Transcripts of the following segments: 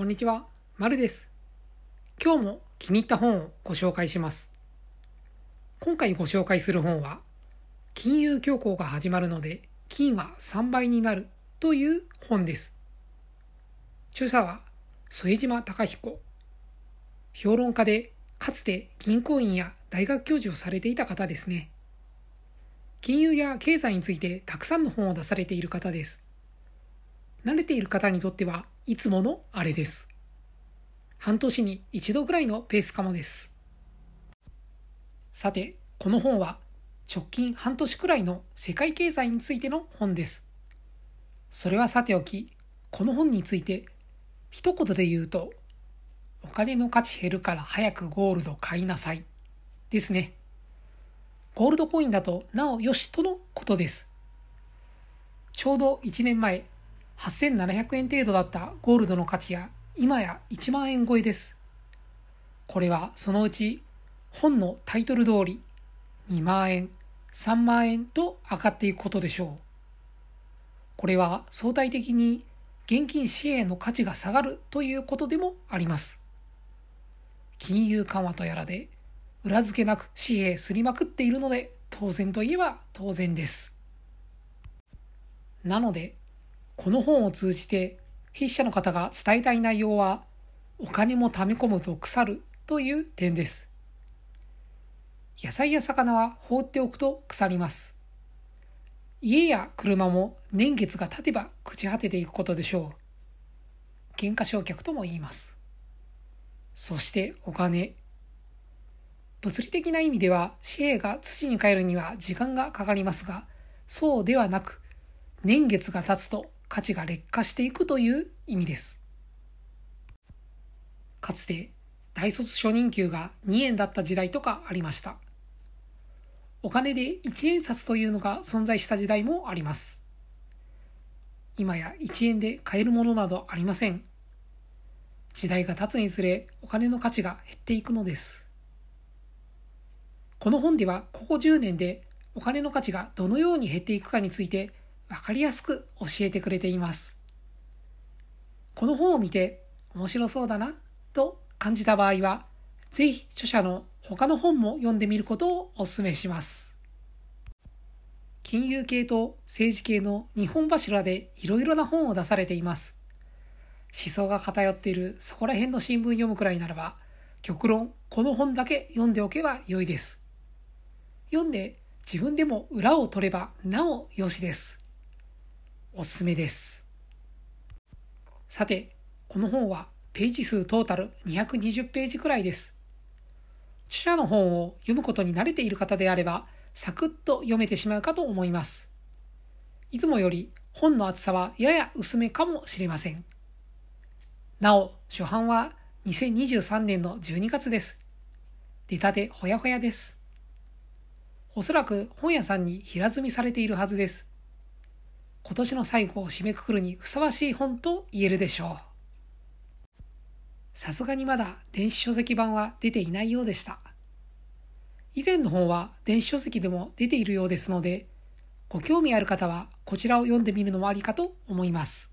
こんにちは、まるです。今日も気に入った本をご紹介します。今回ご紹介する本は、金融恐慌が始まるので金は3倍になるという本です。著者は副島隆彦。評論家でかつて銀行員や大学教授をされていた方ですね。金融や経済についてたくさんの本を出されている方です。慣れている方にとってはいつものあれです。半年に一度ぐらいのペースかもです。さて、この本は直近半年くらいの世界経済についての本です。それはさておき、この本について一言で言うと、お金の価値減るから早くゴールド買いなさいですね。ゴールドコインだとなおよしとのことです。ちょうど1年前、8700円程度だったゴールドの価値や今や1万円超えです。これはそのうち本のタイトル通り2万円、3万円と上がっていくことでしょう。これは相対的に現金紙幣の価値が下がるということでもあります。金融緩和とやらで裏付けなく紙幣すりまくっているので当然といえば当然です。なのでこの本を通じて筆者の方が伝えたい内容はお金も溜め込むと腐るという点です。野菜や魚は放っておくと腐ります。家や車も年月が経てば朽ち果てていくことでしょう。減価償却とも言います。そしてお金。物理的な意味では紙幣が土に帰るには時間がかかりますが、そうではなく、年月が経つと価値が劣化していくという意味です。かつて大卒初任給が2円だった時代とかありました。お金で1円札というのが存在した時代もあります。今や1円で買えるものなどありません。時代が経つにつれお金の価値が減っていくのです。この本ではここ10年でお金の価値がどのように減っていくかについてわかりやすく教えてくれています。この本を見て面白そうだなと感じた場合は、ぜひ著者の他の本も読んでみることをお勧めします。金融系と政治系の日本柱でいろいろな本を出されています。思想が偏っているそこら辺の新聞読むくらいならば、極論この本だけ読んでおけば良いです。読んで自分でも裏を取ればなおよしです。おすすめです。さて、この本はページ数トータル220ページくらいです。著者の本を読むことに慣れている方であれば、サクッと読めてしまうかと思います。いつもより本の厚さはやや薄めかもしれません。なお、初版は2023年の12月です。出たてほやほやです。おそらく本屋さんに平積みされているはずです。今年の最後を締めくくるにふさわしい本と言えるでしょう。さすがにまだ電子書籍版は出ていないようでした。以前の本は電子書籍でも出ているようですので、ご興味ある方はこちらを読んでみるのもありかと思います。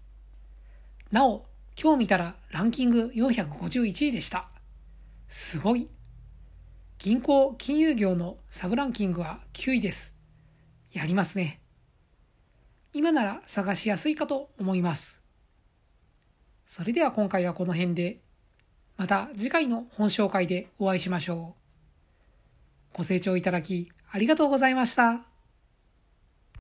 なお、今日見たらランキング451位でした。すごい。銀行金融業のサブランキングは9位です。やりますね。今なら探しやすいかと思います。それでは今回はこの辺で、また次回の本紹介でお会いしましょう。ご清聴いただきありがとうございました。